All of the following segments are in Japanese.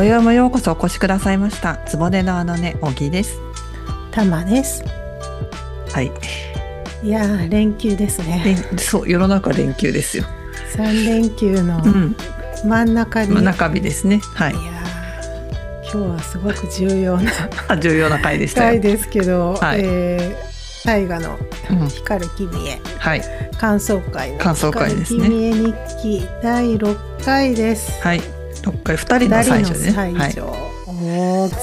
今宵もようこそお越しくださいました。つぼねのあのね、小木です。たまです。はい。いや連休ですね。そう、世の中連休ですよ。三連休の。真ん中に。まあ中日ですね。はいい。や今日はすごく重要な重要な回でしたよ。回ですけど、はいえー大河の。光る君へはい。感想会の感想会ですね光る君へ日記第六回です。はい。六回二人の最初でね。はい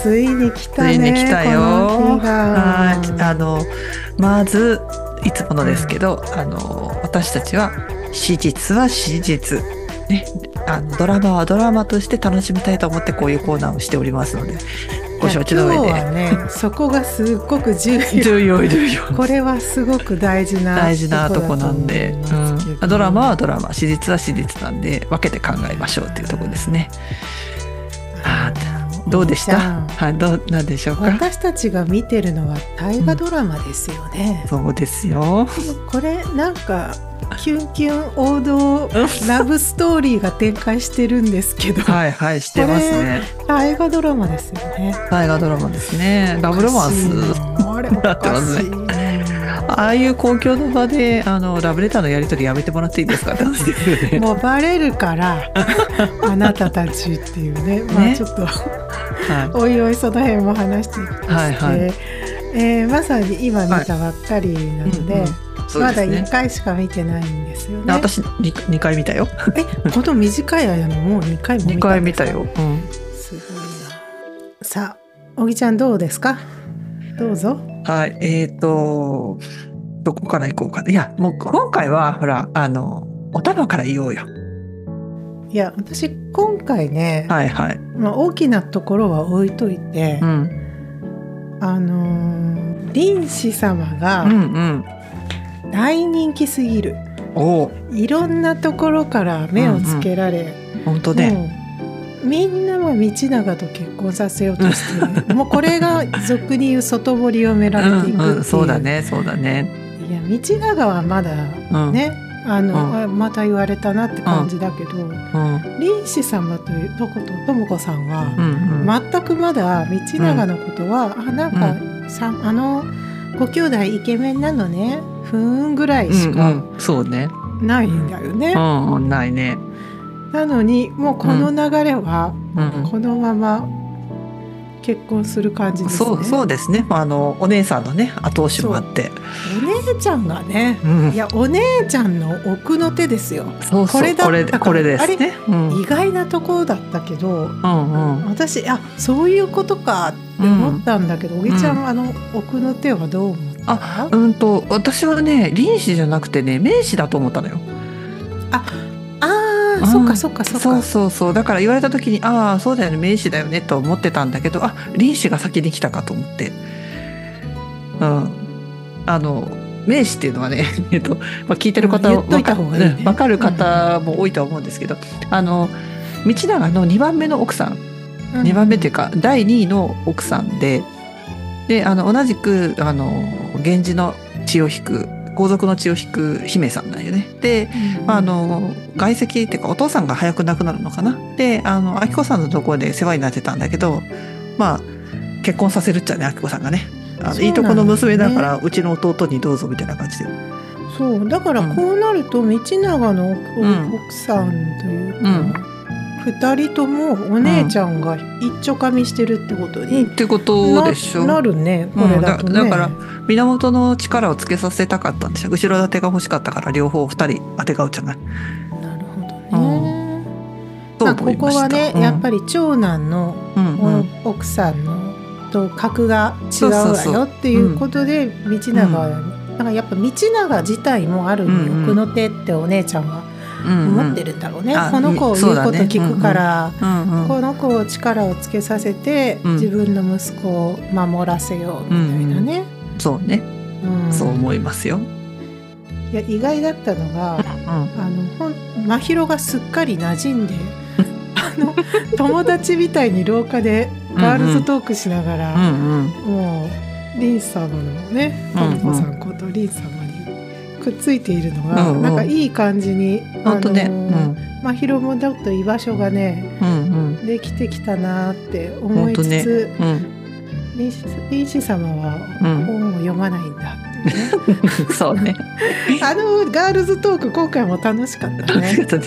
ついに来たね。ついに来たよ。はい。あの、まず、いつものですけど、あの、私たちは、史実は史実。ね。あの、ドラマはドラマとして楽しみたいと思って、こういうコーナーをしておりますので、ご承知の上で。今日はね、そこがすっごく重要。重要、重要。これはすごく大事な大事なとこなんで、うん、ドラマはドラマ史実は史実なんで分けて考えましょうっていうところですね。あのどうでした？はいどうなんでしょうか？私たちが見てるのは大河ドラマですよね。そうですよ。これなんかキュンキュン王道ラブストーリーが展開してるんですけど、はいはいしてますね。大河ドラマですよね。大河ドラマですね。ラブロマンス。あれおかしい。ああいう公共の場であのラブレターのやり取りやめてもらっていいですか？って話ですよね。もうバレるから あなたたちっていうね。まあねちょっとはおいおいその辺も話していくとして、はいはいえーまさに今見たばっかりなので、うんうんそうまだですね1。回しか見てないんですよね。私二二回見たよ。えこの短い間のもう2回も見た二回見たよ。うん。すごいな。さあ小木ちゃんどうですか？どうぞ。はい、えっ、と、どこから行こうかな。いや、もう今回は、ほら、あの、お玉から言おうよ。いや私今回ね、はいはい。まあ、大きなところは置いといて、うん。あのー林子様うんがうん。大人気すぎる、おお、いろんなところから目をつけられ、本当ね。もうみんなは道長と結婚させようとしてる もうこれが俗に言う外堀を埋められていくっていう、うんうん、そうだね、そうだね。いや道長はまだうん。ね、あの、うんあまた言われたなって感じだけど、うん。林子様というとこととも子さんは、うんうん。全くまだ道長のことは、あなんか、さあのご兄弟イケメンなのねふーんぐらいしかうんうん、そうね。ないんだよね。うんうん、ないね。なのにもうこの流れはうん。このまま結婚する感じですね。そう、そうですね。あの、お姉さんのね、後押しもあって。お姉ちゃんがね、うんい。やお姉ちゃんの奥の手ですよ。そうそう、これだこれ、これですね。うん。うん意外なところだったけど、うん。私あそういうことかって思ったんだけど、おぎちゃん、あの奥の手はどう思った？うんと、私はね、臨死じゃなくてね、名詞だと思ったのよ。ああ、うんそっかそっかそっそうか。そうそうだから言われた時にああそうだよね名詞だよねと思ってたんだけどあ臨死が先に来たかと思ってうんあの名詞っていうのはね えっと、まあ、聞いてる方はうん言っといた方がいいねわかる方も多いとは思うんですけど、あの道長の2番目の奥さんうん2番目っていうか第2位の奥さんでであの同じくあの源氏の血を引く皇族の血を引く姫さんだよね。で、まあ、あの外籍っていうかお父さんが早く亡くなるのかな。であの明子さんのところで世話になってたんだけどまあ結婚させるっちゃね明子さんがねあの、ね、いいとこの娘だからうちの弟にどうぞみたいな感じで。そうだからこうなると道長の奥さんというか。うん2人ともお姉ちゃんが一ょかみしてるってことに、うん、ってことでしょ。なるねこれだと、ね。うん、だから源の力をつけさせたかったんでしょ。後ろ盾が欲しかったから両方二人あてがうじゃない。なるほどね、うん、まあ、ここはね、やっぱり長男の、奥さんのと格が違うわよっていうことで道長、うん、なやっぱ道長自体もある、奥の手ってお姉ちゃんが思ってるんだろうね、あこの子を言うこと聞くから、うんうんこの子を力をつけさせて、うん。自分の息子を守らせようみたいなね、そうね。うん。そう思いますよ。いや意外だったのが、うんあのほん真宙がすっかり馴染んであの友達みたいに廊下でガールズトークしながら、うんうん。もうリン様のねうんうん。トモコさんことリン様にくっついているのが、うんうんなんかいい感じにほんとね。あのーまひろもちょっと居場所がねうん。うんできてきたなって思いつほんとねつ、うん。うん。リシリシ様はうん。本を読まないんだっていうね そうね。あのガールズトーク今回も楽しかったね ったね。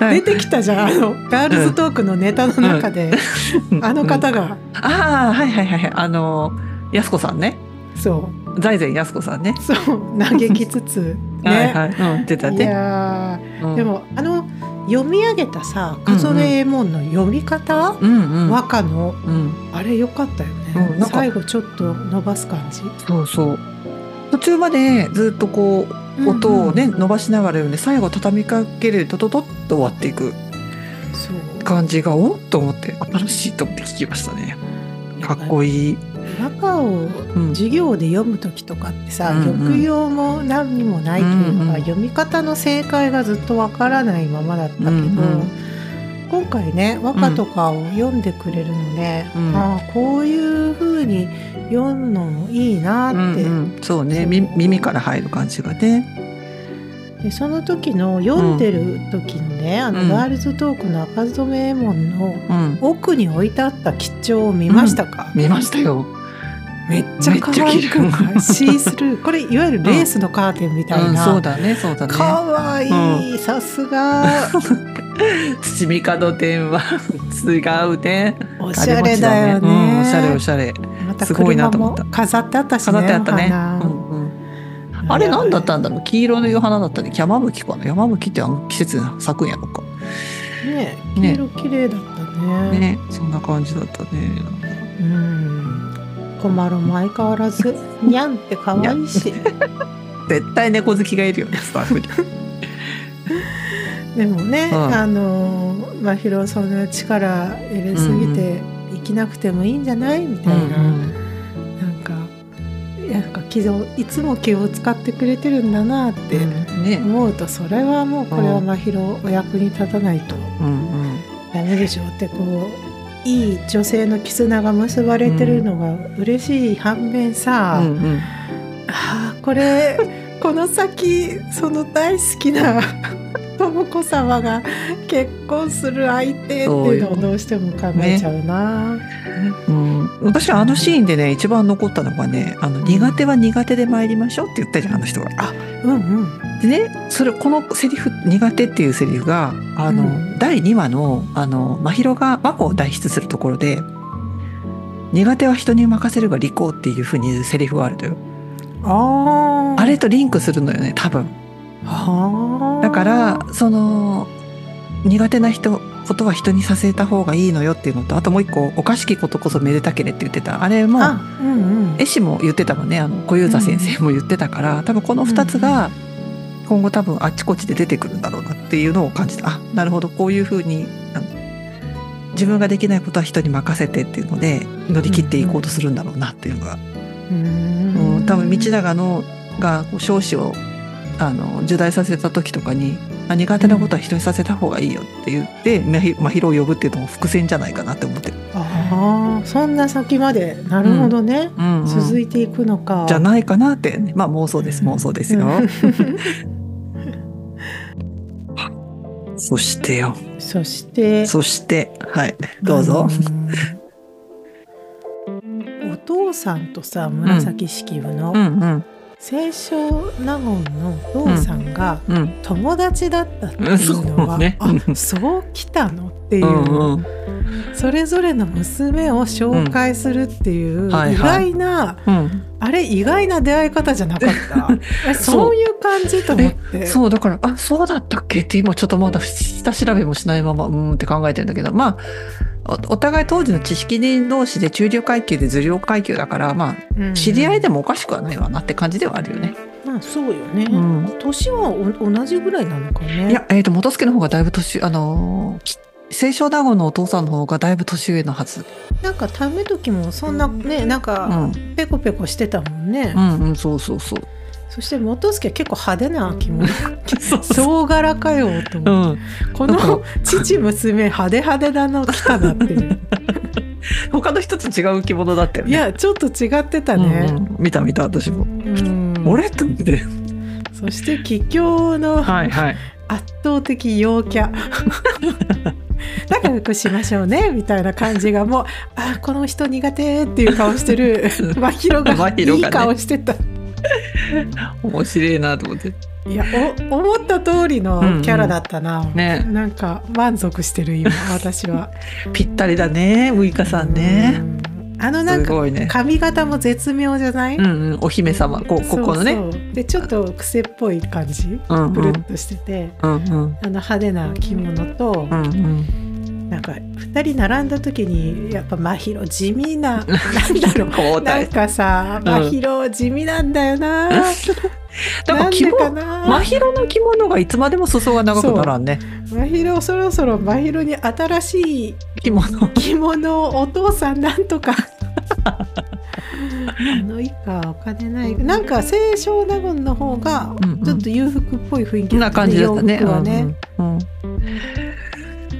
はい出てきたじゃんあのガールズトークのネタの中で、あの方が、ああ、はいはいはいはい。あの、やすこさんね。そ財前やすこさんね。うそう嘆きつつね、はいはい。うん、出たいね。やーうんで、もあの読み上げたさ「数え絵門」の読み方、うんうん。和歌の？うん。あれ良かったよね、うん最後ちょっと伸ばす感じ？そうそう。途中までずっとこう音をね、伸ばしながら読んで最後畳みかけるとトトッと終わっていく感じがおっと思って新しいと思って聞きましたね。かっこいい。和歌をうん。授業で読む時とかってさ、うんうん。抑揚も何にもないというか、うんうん読み方の正解がずっとわからないままだったけど、うんうん。今回ね和歌とかを読んでくれるので、うん。ああこういう風に読むのもいいなって、うんうん、そうね。み耳から入る感じがね。でその時の読んでる時のね、あうん。のガールズトークの赤染め絵門のうん、奥に置いてあった吉兆を見ましたか、見ましたよ。めっちゃ可愛くシースルー。これいわゆるレースのカーテンみたいうん、な、そうだねそうだね。かわいい、さすが。土見門電話違うね。おしゃれだよね。うん、おしゃれおしゃれ。またすごいな車もと思った。飾ってあったしね。飾ってあったね。あれ何だったんだろう？黄色の花だったね山吹かな山吹ってあの季節に咲くんやろか。ね黄ね。色綺麗だったね。ねそんな感じだったね。うんコマロも相変わらずにゃんって可愛いし。絶対猫好きがいるよねスタッフに。でもね、うん。あのまひろそんな力入れすぎて生きなくてもいいんじゃない？みたいな、なんかなんか気をいつも気を使ってくれてるんだなってね。思うとそれはもうこれはまひろお役に立たないとうんうん。ダメでしょうってこういい女性の絆が結ばれてるのが嬉しい反面さ、うんうんあーこれ この先その大好きな 智子様が結婚する相手っていうのをどうしても考えちゃうな。うん、私はあのシーンでね一番残ったのがねあの苦手は苦手で参りましょうって言ったじゃんあの人が。うんうんでねそれこのセリフ「苦手」っていうセリフがあの、うん。第2話のあの真宙が和子を代筆するところで「苦手は人に任せるが利口」っていうふうにセリフがあるのよ。あー。あれとリンクするのよね多分。だからその苦手な人ことは人にさせた方がいいのよっていうのとあともう一個「おかしきことこそめでたけれ」って言ってた。あれもあうんうん。絵師も言ってたもんねあの小遊三先生も言ってたから、多分この2つが今後多分あっちこっちで出てくるんだろうなっていうのを感じたあなるほどこういうふうに自分ができないことは人に任せてっていうので乗り切っていこうとするんだろうなっていうのが、ううん。ん多分道長のが少子をあの受代させた時とかにあ苦手なことは人にさせた方がいいよって言って真宙を呼ぶっていうのも伏線じゃないかなって思ってる。あーそんな先まで。なるほどね、うん。うん続いていくのか。じゃないかなって、ね、まあ妄想です妄想ですよ。そしてよ。そして。そして、はい、どうぞ。お父さんとさ紫式部のうん。うん清少納言の父さんがうん友達だったっていうのそうね。が、あそうきたのっていうう、んうんそれぞれの娘を紹介するっていう、意はい外なうん。あれ意外な出会い方じゃなかった。えそう。いう感じと思って。そうだからあそうだったっけって今ちょっとまだ下調べもしないままうーんって考えてるんだけどまあおお互い当時の知識人同士で中流階級で受領階級だからまあうん知り合いでもおかしくはないわなって感じではあるよね。まあそうよね、うん。年はお同じぐらいなのかね。いや、えっ、と、元助の方がだいぶ年、あのーき清少納言のお父さんの方がだいぶ年上のはず。なんかため時もそんなねなんうかん。ペコペコしてたもんね、うんうん、そうそうそう。そして元助は結構派手な着物 そう総柄かよとう思って、ん。この父娘派手派手だの来たなっていう 他の人と違う着物だったよね。いやちょっと違ってたうんねうん見た見た、私も。うんうん俺と思ってそして桔梗のはいはい圧倒的陽キャ 仲良くしましょうね みたいな感じがもうあこの人苦手っていう顔してる 真宙がいい顔してた。面白いなと思って。いやお思った通りのキャラだったな、ね。なんか満足してる今私は。ぴったりだねウイカさんね。うんあのなんか髪型も絶妙じゃない、うんうんお姫様。こここのね。でちょっと癖っぽい感じうんうん。プルッとしてて、うんうん。あの派手な着物と、うんうん。なんか2人並んだ時にやっぱ真宙地味な なんだろう。なんかさうん。真宙地味なんだよな、だから着物な真宙の着物がいつまでも裾が長くならんね。真宙そろそろ真宙に新しい着物。着物をお父さんなんとかあの以下お金ない。なんか清少納言の方がうんうん。ちょっと裕福っぽい雰囲気な感じだったね。洋服はね、うんうん。うん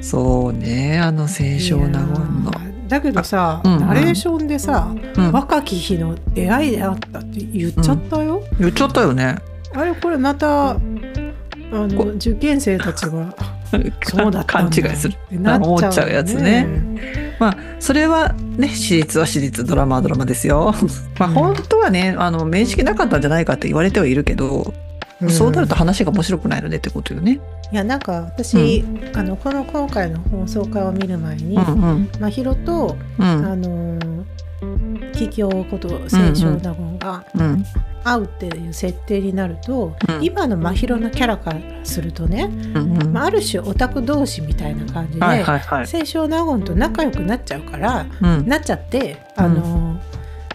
そうね、あの清少納言の。だけどさ、うんうん。ナレーションでさ、うん。若き日の出会いであったって言っちゃったよ、言っちゃったよね。あれこれまたあのこ受験生たちが そうだったんだ勘違いする。ってなっちゃうやつねまあ、それはね、私立は私立、ドラマはドラマですよ。まあ、うん本当はね、あの、面識なかったんじゃないかって言われてはいるけど、うんそうなると話が面白くないのねってことよね。いやなんか私、あのこの今回の放送会を見る前に、うんうん。真宙と、うん。あの桔梗こと清少納言がうん。会うっていう設定になると、うん今の真宙のキャラからするとね、うんうんまあ、ある種オタク同士みたいな感じで、はいはいはい。清少納言と仲良くなっちゃうからうん。なっちゃってあの、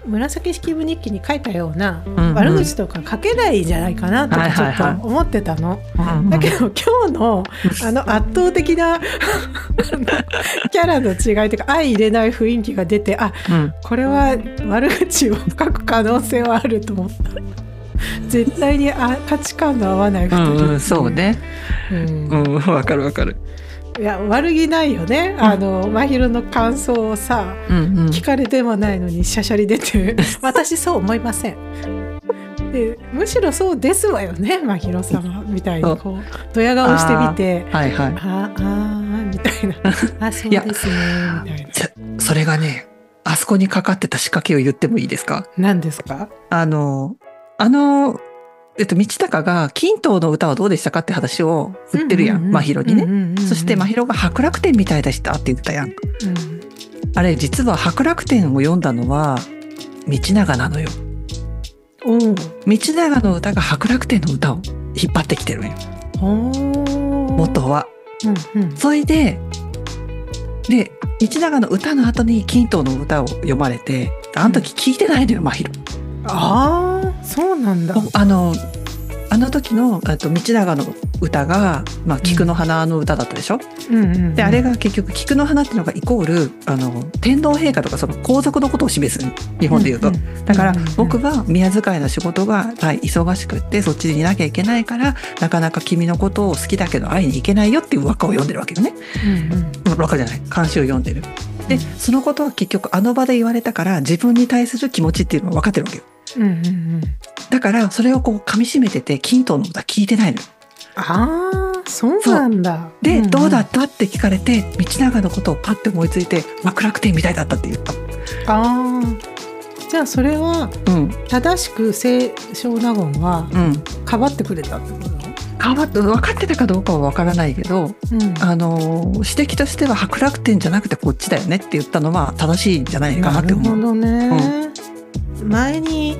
紫式部日記に書いたようなうん悪口とか書けないんじゃないかなとかちょっと思ってたの。うんだけど今日のあの 圧倒的な キャラの違いというか相入れない雰囲気が出てあうん。これは悪口を書く可能性はあると思った。絶対にあ価値観の合わない2うん人、うん、そうね。うんうん、わかるわかる。いや悪気ないよね、あの真宙の感想をさうんうん。聞かれてもないのにしゃしゃり出て 私そう思いません。でむしろそうですわよね真宙様みたいにこうドヤ顔してみてはいはい。ああーみたいな。あそうですねみたいな。それがね、あそこにかかってた仕掛けを言ってもいいですか？何ですか？あの、あの、えっと、道高が、金刀の歌はどうでしたかって話を振ってるやん、真宙にね。ねそして真宙が白楽天みたいでしたって言ったやん。うんあれ、実は白楽天を読んだのは、道長なのよ。おう道長の歌が白楽天の歌を引っ張ってきてるんよ。元は。うんうんそれで、で、道長の歌の後に金刀の歌を読まれて、あの時聞いてないのよ、真宙。ああそうなんだ。あの、あの時の、えっと、道長の歌が、まあ、菊の花の歌だったでしょ、うんうんうん。で、あれが結局、菊の花っていうのがイコール、あの、天皇陛下とかその皇族のことを示す、日本で言うと。んんだからうんうんうん。僕は宮遣いの仕事が大忙しくってそっちにいなきゃいけないからなかなか君のことを好きだけど会いに行けないよっていう和歌を読んでるわけよね。うん和歌じゃない。漢詩を読んでる。でそのことは結局あの場で言われたから自分に対する気持ちっていうのは分かってるわけよ。うんうんうん。だからそれをこう噛み締めてて金刀の歌聞いてないのよ。ああそうなんだ。で、んん。どうだったって聞かれて道長のことをパッて思いついて幕楽天みたいだったって言った。ああじゃあそれはうん。正しく清少納言はうん。かばってくれたってこと？かわ分かってたかどうかは分からないけどうん。あの指摘としては白楽天じゃなくてこっちだよねって言ったのは正しいんじゃないかななるって思う。ほどね、前に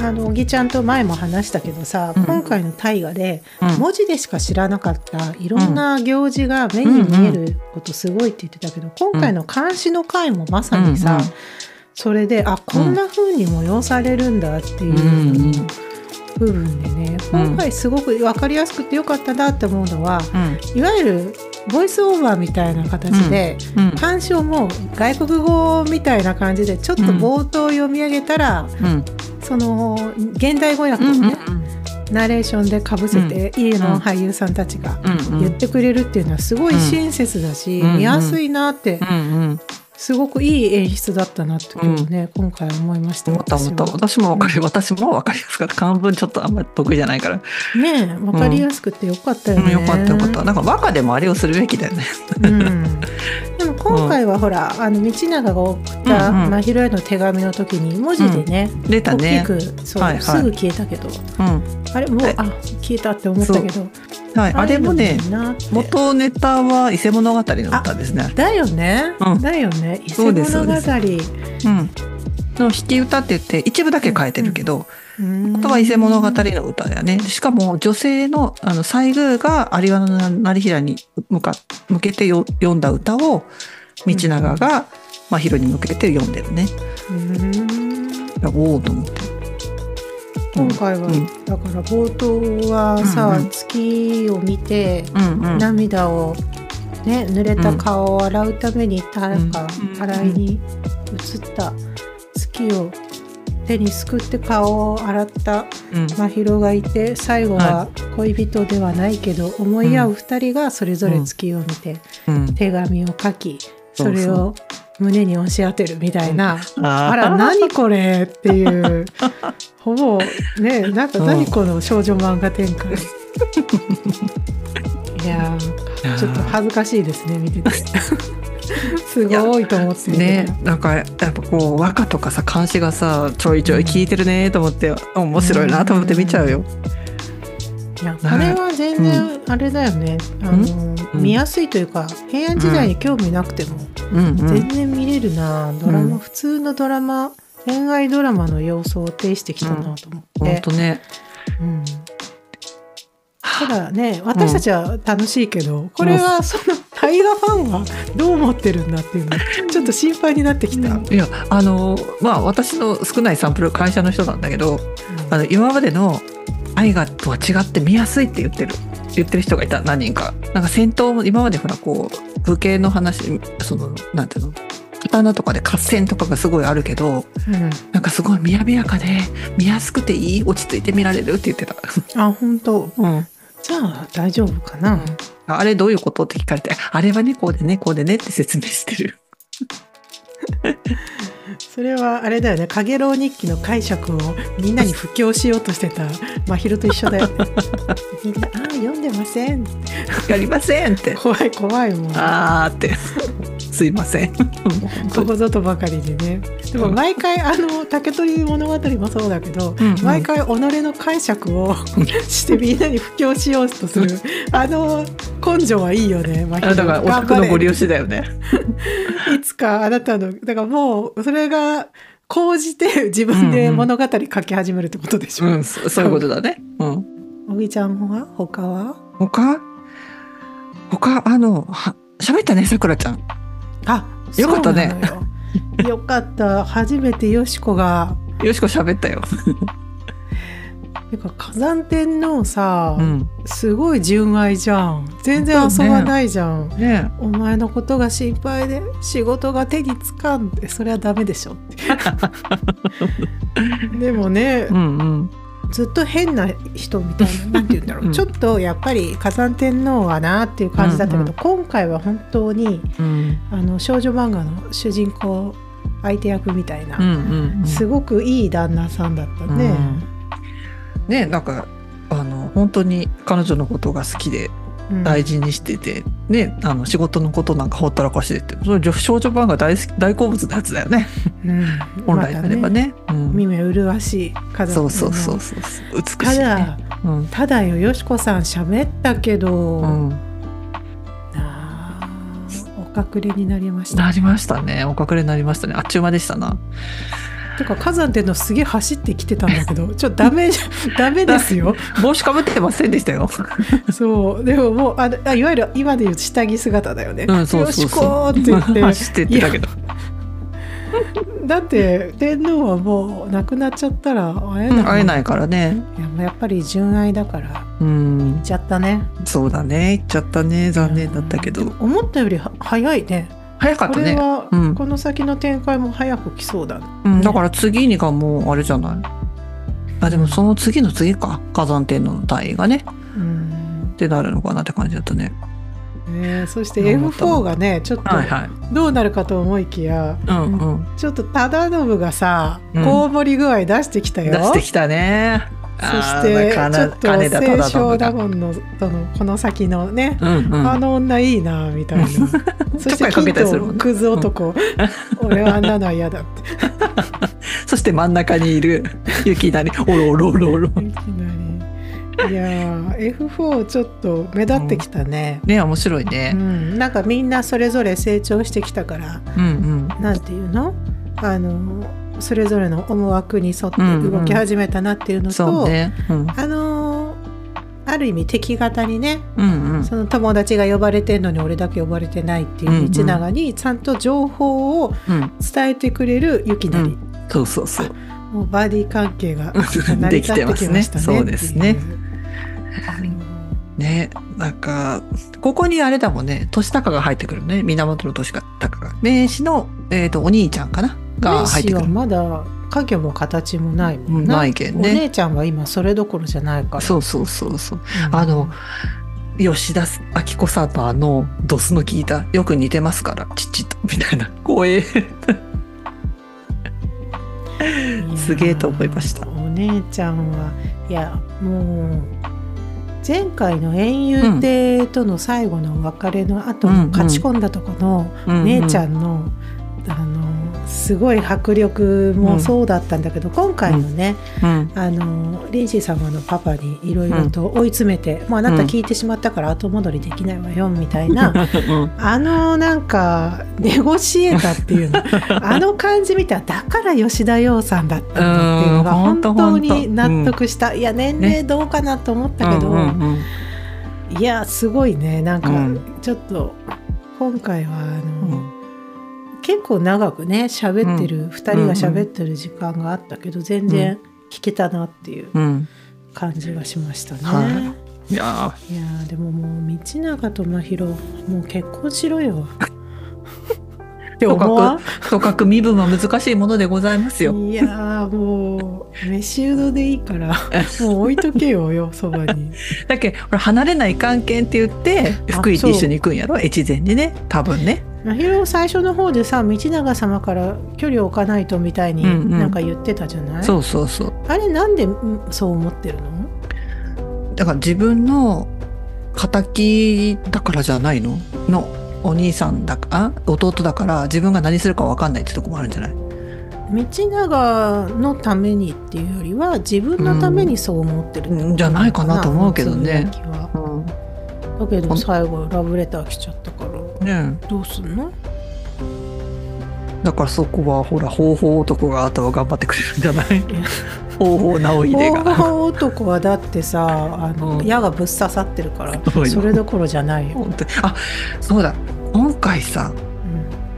あの小木ちゃんと前も話したけどさ、うん。今回の大河でうん。文字でしか知らなかったいろんな行事が目に見えることすごいって言ってたけど、今回の監視の回もまさにさ、それであこんな風に催されるんだっていううん。うん部分でね、うん。今回すごく分かりやすくてよかったなって思うのはうん。いわゆるボイスオーバーみたいな形で、うん。監視をもう外国語みたいな感じでちょっと冒頭読み上げたら、うん。その現代語訳をね、ナレーションでかぶせて、家の俳優さんたちがうんうん言ってくれるっていうのはすごい親切だし、うん。見やすいなってうんうんすごくいい演出だったなって今日ね、今回思いました思った思った。私も。わかる、私もわかりやすかった。漢文ちょっとあんまり得意じゃないから、ねえわかりやすくてよかったよね、うん、よかったよかった。なんか和歌でもあれをするべきだよね、うん、でも今回はほら、あの道長が送ったうんうん。真宙への手紙の時に文字でね、出たね。大きくそう、はいはい。すぐ消えたけどうんあれもうはい。あ消えたって思ったけど。はい、あれもね元ネタは伊勢物語の歌ですね。だよね、うん。だよね。伊勢物語。そううん。の弾き歌って言って一部だけ変えてるけど、うん。あとは伊勢物語の歌だよね。しかも女性のあの西宮が有馬の成平に向か向けてよ読んだ歌を道長が真宙に向けて読んでるね。うん。おおと思って。今回は、うん。だから冒頭はさ、うんうん。月を見て、うんうん。涙をね濡れた顔を洗うためにたうん。か洗いに映った月を手にすくって顔を洗ったうん。真宙がいて最後は恋人ではないけど思い合う二人がそれぞれ月を見てうん。手紙を書きそれを胸に押し当てるみたいな。ああら何これっていう。ほぼねなんかうん何この少女漫画展開。いやーちょっと恥ずかしいですね見てて。すごいと思ってね、なんかやっぱこう和歌とかさ漢詩がさちょいちょい聞いてるねと思って面白いなと思って見ちゃうよ。いやこれは全然あれだよね、あのうん？見やすいというか平安時代に興味なくても全然見れるな、ドラマ、うん。普通のドラマ恋愛ドラマの要素を呈してきたなと思って、本当ね。うん。ただね私たちは楽しいけど、これはその大河ファンはどう思ってるんだっていうのちょっと心配になってきた。いやあのまあ私の少ないサンプル会社の人なんだけどあの今までの愛画とは違って見やすいって言ってる。言ってる人がいた。何人か。なんか戦闘も今までほらこう武家の話そのなんていうの？刀とかで合戦とかがすごいあるけどうん。なんかすごいみやびやかで見やすくていい落ち着いて見られるって言ってた、あ本当。うん、じゃあ大丈夫かな、あれどういうこと？って聞かれてあれはねこうでねこうでねって説明してるそれはあれだよね「かげろう日記」の解釈をみんなに布教しようとしてた。真宙と一緒だよね。みんな「あー読んでません」やりませんって。怖い怖いもん。あーって。すいません。ここぞとばかりでね。でも毎回あの竹取物語もそうだけど、うんうん。毎回己の解釈をしてみんなに布教しようとする。あの根性はいいよね、まあだからお宅のご利用しだよね。いつかあなたのだからもうそれが講じて自分で物語書き始めるってことでしょ、うんそそういうことだね。うん。おぎちゃんは他は？他？他あのは喋ったねさくらちゃん。あよかったね。よ。よかった。初めてよしこがよしこ喋ったよてか火山天皇さ、うん。すごい純愛じゃん。全然遊ばないじゃん、ね。お前のことが心配で仕事が手につかんでそれはダメでしょって。でもねうんうん。ずっと変な人みたいな なんて言うんだろう、うん。ちょっとやっぱり火山天皇はなっていう感じだったけど、うんうん。今回は本当にうん。あの少女漫画の主人公相手役みたいな、うんうんうん。すごくいい旦那さんだったね。うんねなんかあの本当に彼女のことが好きでうん。大事にしてて、ねあの仕事のことなんかほったらかしてってそれ少女漫画大好き大好物のやつだよね。うん。本来であればね。うん。見目麗しい家族そうそうそうそう美しい、ね。ただうん。ただよよしこさん喋ったけど、うん、お隠れになりました。なりましたね。お隠れになりましたね。あっちゅう間でしたな。てか火山っていうのすげえ走ってきてたんだけど ちょっとダメじゃダメですよ。帽子かぶってませんでしたよ。そうでももうああいわゆる今で言う下着姿だよね、うんそうそうそう。よしこーって言って。走ってってたけど。だって天皇はもう亡くなっちゃったら会えない、うん会えないからね。いややっぱり純愛だからうん。行っちゃったね。そうだね行っちゃったね残念だったけど。思ったよりは早いね早かったね。これは、うんこの先の展開も早く来そうだねうん、だから次にがもうあれじゃない？あでもその次の次か火山天皇の隊がねうんってなるのかなって感じだったね。ね、そして F4 がねちょっとはいはい。どうなるかと思いきや、うんうん。ちょっと忠信がさ、うんコウモリ具合出してきたよ。出してきたね。そしてちょっと清少納言のとのこの先のね、うんうん。あの女いいなみたいな。そして金とクズ男、俺はあんなのは嫌だって。そして真ん中にいる雪なり、おろおろおろおろ。いやー F4 ちょっと目立ってきたね。ね、面白いうね。ん、なんかみんなそれぞれ成長してきたからうんなんていうの？あのそれぞれの思惑に沿って動き始めたなっていううん。のと、そうね。うんあのある意味敵方にねうんうん。その友達が呼ばれてんのに俺だけ呼ばれてないっていう道長にちゃんと情報をうん。伝えてくれるユキナリ、そうそうそう。もうバディ関係が 成りで立ってきましたねねそうですねね、なんか、ここにあれだもんね、年高が入ってくるね。源の年高が。名刺の、えっ、と、お兄ちゃんかなが入ってくる。まだ影も形もないもんな。ないけんね。お姉ちゃんは今それどころじゃないから。そうそうそうそう。うん。あの吉田明子さんのドスの効いた、よく似てますから、父と、みたいな、光栄。すげえと思いました。お姉ちゃんはいやもう前回の遠遊亭との最後の別れの後うん勝ち込んだとこの姉ちゃんの、あのすごい迫力もそうだったんだけど、今回のね、うん。あのリンシー様のパパにいろいろと追い詰めて、もうあなた聞いてしまったから後戻りできないわよみたいな、うん。あのなんかネゴシエーターっていうの あの感じ見たらだから吉田羊さんだったんだっていうのが本当に納得した、いや年齢どうかなと思ったけど、うんうん。いやすごいね。なんかうん。ちょっと今回はあの、うん結構長くね喋ってる、二人が喋ってる時間があったけど全然聞けたなっていううんうん。感じがしましたね。はいいやいやーでももう道長と真宙もう結婚しろよ。ってー、思とかく、とかく身分は難しいものでございますよ。いやーもう飯うどでいいから もう置いとけよよそばに。だけど、ほら離れない関係って言って、あ福井って一緒に行くんやろ？越前にね。多分ね。真宙最初の方でさ道長様から距離を置かないとみたいにうんうん。なんか言ってたじゃない、そうそうそう。あれなんでうんそう思ってるの？だから自分の仇だからじゃないの？のお兄さんだかあ？弟だから自分が何するか分かんないってとこもあるんじゃない？道長のためにっていうよりは自分のためにそう思ってるうんじゃないかなと思うけどねだけど最後ラブレター来ちゃったからねどうすんの？えだからそこはほら方法男があとは頑張ってくれるんじゃない？方法直秀方が。法男はだってさあの、うん。矢がぶっ刺さってるからそれどころじゃないよ、本当に。あそうだ。今回さうん。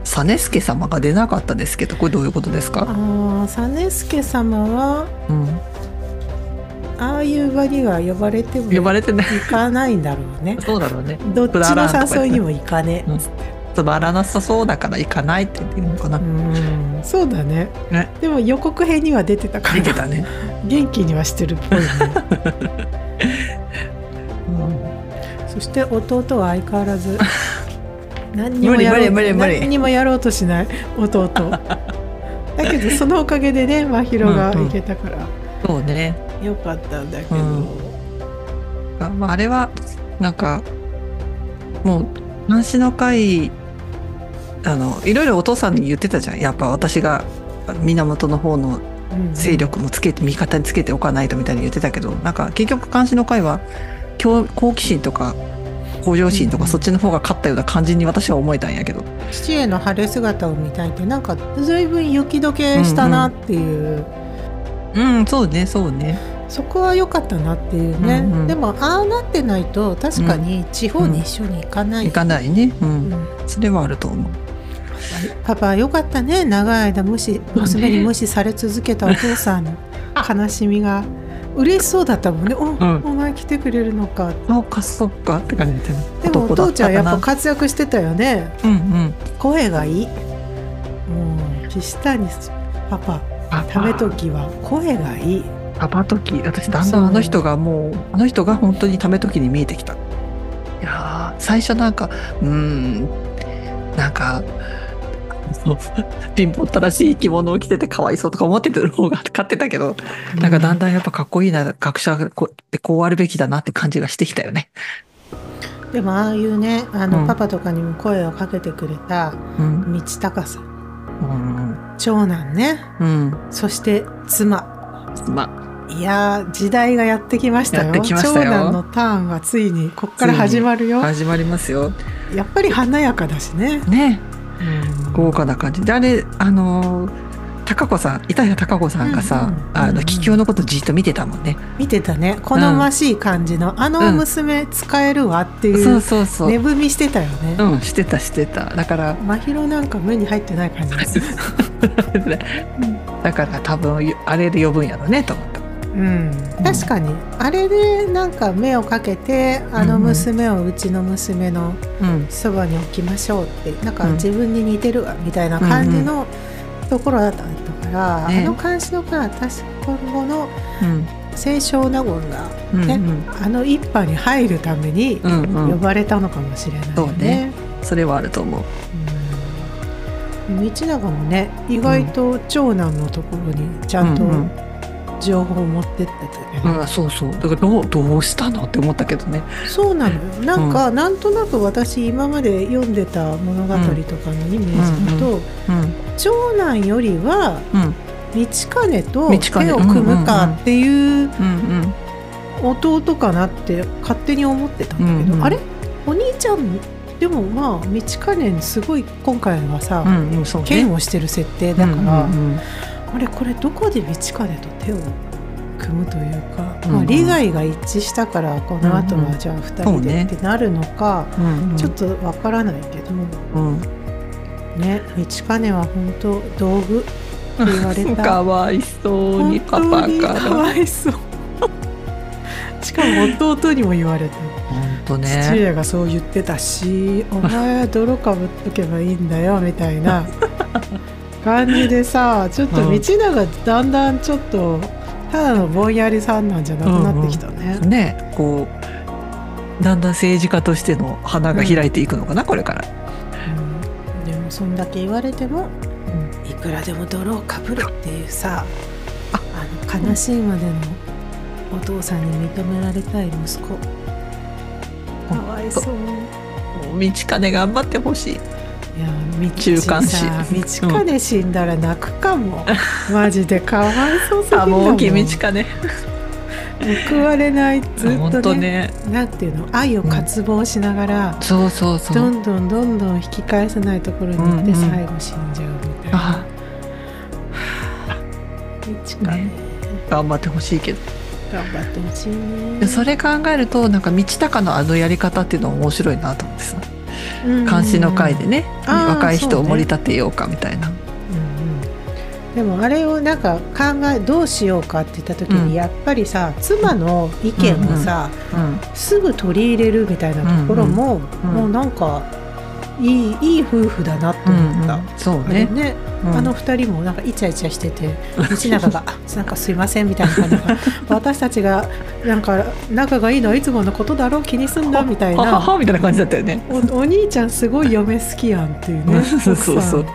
実助様が出なかったですけどこれどういうことですか、ああ実助様はうん、ああいう場には呼ばれても呼ばれてない。行かないんだろうね。そうだろうね。どっちの誘いにも行かね。うん。つまらなさそうだから行かないって言ってるのかな、うん。そうだね。ね。でも予告編には出てたから。出てたね、元気にはしてるっぽいね。うん。そして弟は相変わらず 何にもやろう無理無理無理何にもやろうとしない弟。だけどそのおかげでね真宙が行けたから、そうねよかったんだけど、うん。あまあ、あれはなんかもう監視の会あのいろいろお父さんに言ってたじゃん。やっぱ私が源の方のうん勢力もつけて味方につけておかないとみたいに言ってたけどなんか結局監視の会は好好奇心とか向上心とうん。かそっちの方が勝ったような感じに私は思えたんやけど。父への晴れ姿を見たいってなんか随分雪解けしたなっていう、うんそうねそうね。そこは良かったなっていうね、うんうん。でもああなってないと確かに地方に一緒に行かない、行かないね。ううん。んそれはあると思う。パパ良かったね。長い間無視娘に無視され続けたお父さんの 悲しみが嬉しそうだったもんね「お、ん。お前来てくれるのか」そうかそうかって感じででもお父ちゃんやっぱか活躍してたよね。うんうん。声がいい。もう岸谷パパためときは声がいい。パパ時私だんだんあの人がもうあの人が本当にため時に見えてきた。いや最初なんかうーんなんかそう貧乏ったらしい着物を着ててかわいそうとか思ってた方が勝ってたけど、なんかだんだんやっぱかっこいいな学者ってこうあるべきだなって感じがしてきたよね。でもああいうねあの、うん。パパとかにも声をかけてくれたうん。道隆さ。んうん長男ね。うん。そして妻。まいやー時代がやってきましたよ。長男のターンがついにこっから始まるよ。始まりますよ。やっぱり華やかだしね、ね。うん。豪華な感じ。であれあの高子さん板谷高子さんがさ、うんうん。あの桔梗のことじっと見てたもんね。見てたね。好ましい感じの、あの娘使えるわっていそううそうそう。寝踏みしてたよね、うんしてたしてた。だから真宙なんか目に入ってない感じです。だから多分あれで呼ぶんやろねと思った。うん、確かに。あれでなんか目をかけてあの娘をうちの娘のうん。そばに置きましょうってなんかうん。自分に似てるわみたいな感じのところだったから、ねあの監視のから確か今後のうん。清少納言がうんねあの一派に入るためにうんうん。呼ばれたのかもしれないよそうね。ね。それはあると思う。うん。道長もね意外と長男のところにちゃんとうんうん。情報を持ってってたけど、うん、そうそう。だからどうどうしたのって思ったけどね。そうなの。よなんか、なんとなく私今まで読んでた物語とかのイメージだと、うん長男よりはうん。道兼と手を組むかっていううん弟かなって勝手に思ってたんだけど、うんうん。あれ？お兄ちゃん？でもまあ道兼すごい今回はさ、うんね。剣をしてる設定だから、うんうんあれこれどこで道兼と手を組むというか、まあ、利害が一致したからこの後はじゃあ2人でってなるのか、ちょっとわからないけど、うん。ね道兼は本当道具って言われた。かわいそうにパ本パかから。わいそう。しかも弟にも言われた。本当父ね。親がそう言ってたし「お前は泥かぶっとけばいいんだよ」みたいな感じでさちょっと道長だんだんちょっとただのぼんやりさんなんじゃなくなってきたね。ねこうだんだん政治家としての花が開いていくのかな、これから。うん。でもそんだけ言われてもいくらでも泥をかぶるっていうさあ。の悲しいまでのお父さんに認められたい息子。かわいそう道金頑張ってほしい。いやみ中間子さ道金死んだら泣くかも、マジでかわいそうすぎるもう君道金。報われない。ずっ本とね。当ね。なんていうの？愛を渇望しながら、そうそうそう。どんどんどんどん引き返せないところに行ってうんうん最後死んじゃうみたいな、あ。道金、ね。頑張ってほしいけど。頑張ってほしいね。でそれ考えるとなんか道高のあのやり方っていうの面白いなと思ってさ。うん監視の会でね、若い人を盛り立てようかみたいな。でもあれをなんか考えどうしようかって言った時うん。にやっぱりさ、妻の意見をさ、うんすぐ取り入れるみたいなところも、もうなんかいいいい夫婦だなと思った。うんうん。そうね。ね、うん。あの二人もなんかイチャイチャしてて 道永があ「なんかすいません」みたいな感じで 私たちがなんか仲がいいのはいつものことだろう気にすんだみたいな。はみたいな感じだったよね。おお兄ちゃんすごい嫁好きやんっていうね。そうそうそう。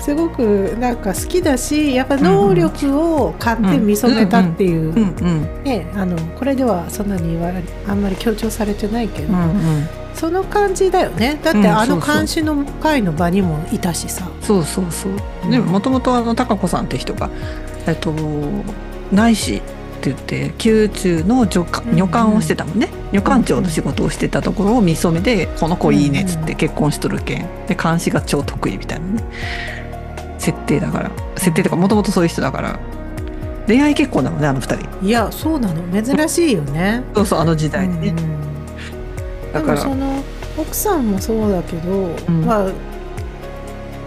すごくなんか好きだしやっぱ能力を買って見初めたっていう、ね、あのこれではそんなに言われあんまり強調されてないけど、うんうん。その感じだよね。だってうんあのそうそう。監視の会の場にもいたしさ、そうそうそう。うん。でももともとあの高子さんって人がえっと内視って言って宮中の女女官をしてたもんね。女官長の仕事をしてたところを見初めでこの子いいねっつって結婚しとるけん。で監視が超得意みたいなね。設定だから。設定とかもともとそういう人だから。恋愛結婚だもんねあの二人。いやそうなの。珍しいよね。そうそうあの時代にね。うんだから。その奥さんもそうだけど、ん。まあ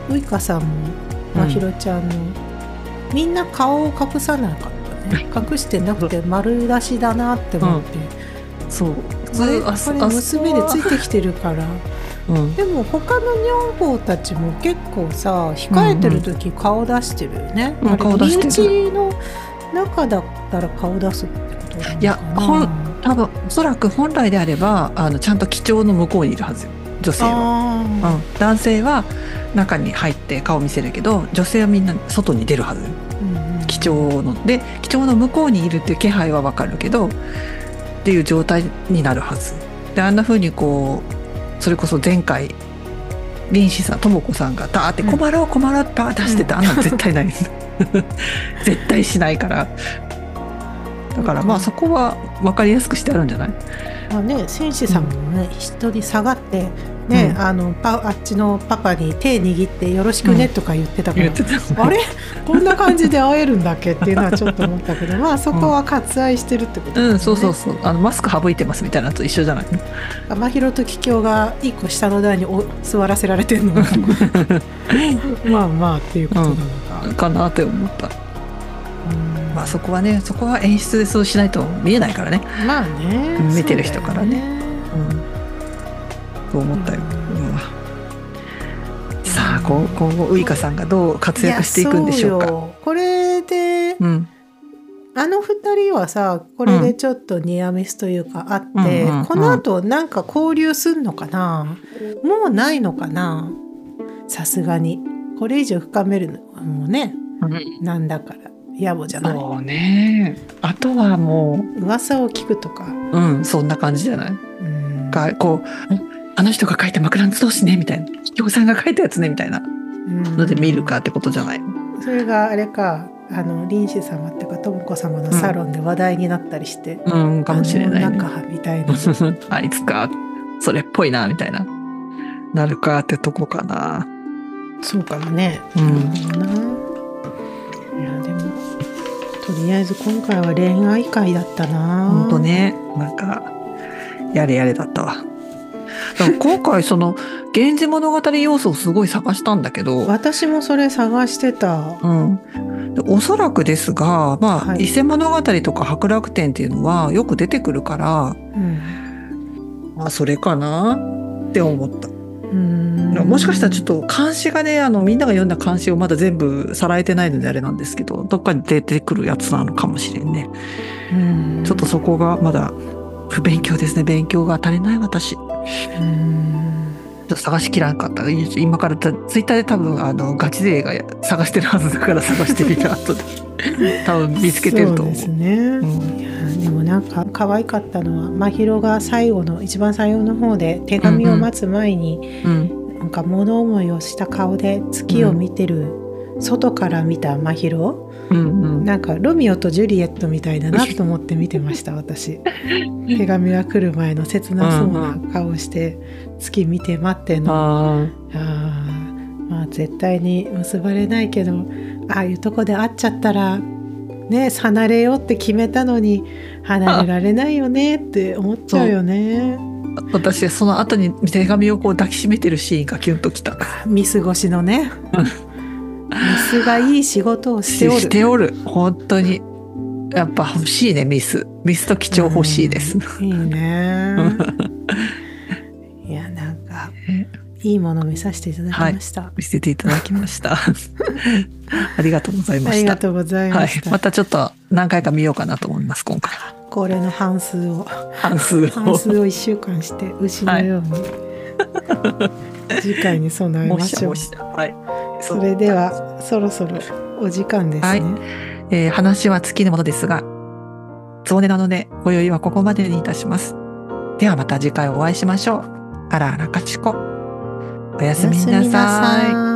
ウイカさんもまひろちゃんの、みんな顔を隠さなかったね。隠してなくて丸出しだなって思って、そう。あれあこれ娘でついてきてるから。うん。でも他の女房たちも結構さ控えてる時顔出してるよね、うんあれ顔出してる。身内の中だったら顔出すってことなのかな多分おそらく本来であればあのちゃんと基調の向こうにいるはずよ。女性は、あうん、男性は中に入って顔見せるけど女性はみんな外に出るはずよ。ーうん。基調の。で基調の向こうにいるっていう気配はわかるけどっていう状態になるはず。であんな風にこうそれこそ前回林子さんとも子さんがダーって困ろう困ろうって出してて、あんなん絶対ない。絶対しないからだからまあそこは分かりやすくしてあるんじゃない？まあね、戦士さんもね、一人下がって、ね、うん。あの、パ、あっちのパパに手握ってよろしくねとか言ってたから。言ってたあれ、こんな感じで会えるんだっけ？っていうのはちょっと思ったけど、まあ、そこは割愛してるってことうんそうそうう。そう。あのマスク省いてますみたいなのと一緒じゃない？真宙と桔梗が一個下の台にお座らせられてるのが。まあまあっていうことなのか。かなって思った。うんまあそこはねそこは演出でそうしないと見えないからね。まあね。うん見てる人からね。そうん思ったよ、うん。さあ今後ウイカさんがどう活躍していくんでしょうか。これで、うん。あの二人はさこれでちょっとニアミスというかあって、うんこの後なんか交流すんのかな？もうないのかな？さすがに。これ以上深めるのはもうねなんだから野暮じゃない。そうね。あとはも噂を聞くとか、ううんそんな感じじゃない？うん。かこうあの人が書いた枕草子ね？みたいな。桔梗さんが書いたやつね？みたいな。うん。ので見るかってことじゃない？それがあれかあの臨死様っていうか智子様のサロンで話題になったりして、うんかもしれない、ね、あみたいな。あいつか。それっぽいなみたいな。なるかってとこかな。そうかもね。うん。いやでもとりあえず今回は恋愛会だったな。ほんとね。なんかやれやれだったわ。今回その「源氏物語」要素をすごい探したんだけど、私もそれ探してた。うん、でおそらくですが、まあはい。伊勢物語とか白楽天っていうのはよく出てくるから、うん。まあ、それかなって思った。うんもしかしたらちょっと監視がねあのみんなが読んだ監視をまだ全部さらえてないのであれなんですけどどっかに出てくるやつなのかもしれんね。うんちょっとそこがまだ不勉強ですね勉強が足りない私。と探しきらんかった。今からたツイッターで多分あのガチ勢が探してるはずだから探してみる後で。多分見つけてると思う。そうですね、うん。でもなんか可愛かったのは真宙が最後の一番最後の方で手紙を待つ前に、うん。なんか物思いをした顔で月を見てる、外から見た真宙うんうん。なんかロミオとジュリエットみたいだなと思って見てました 私。手紙が来る前の切なそうな顔して月見て待ってんの。ああー。まあ絶対に結ばれないけどああいうとこで会っちゃったらね離れようって決めたのに離れられないよねって思っちゃうよね。ー私その後に手紙をこう抱きしめてるシーンがキュンときた。ミス越しのね。う んミスがいい仕事をしておる。しておる。本当に。やっぱ欲しいねミス。ミスと貴重欲しいです。うん。いいね。いやなんかいいものを見させていただきました、見せていただきました。ありがとうございました。ありがとうございはいました、、またちょっと何回か見ようかなと思います今回。これの半数を。半数を。半数を1週間して牛のように、次回に備えもましょうはい。それではそろそろお時間ですね、はい。えー話は尽きぬものですがつおねなので今宵はここまでにいたします。ではまた次回お会いしましょう。あらあらかちこ。おやすみなさい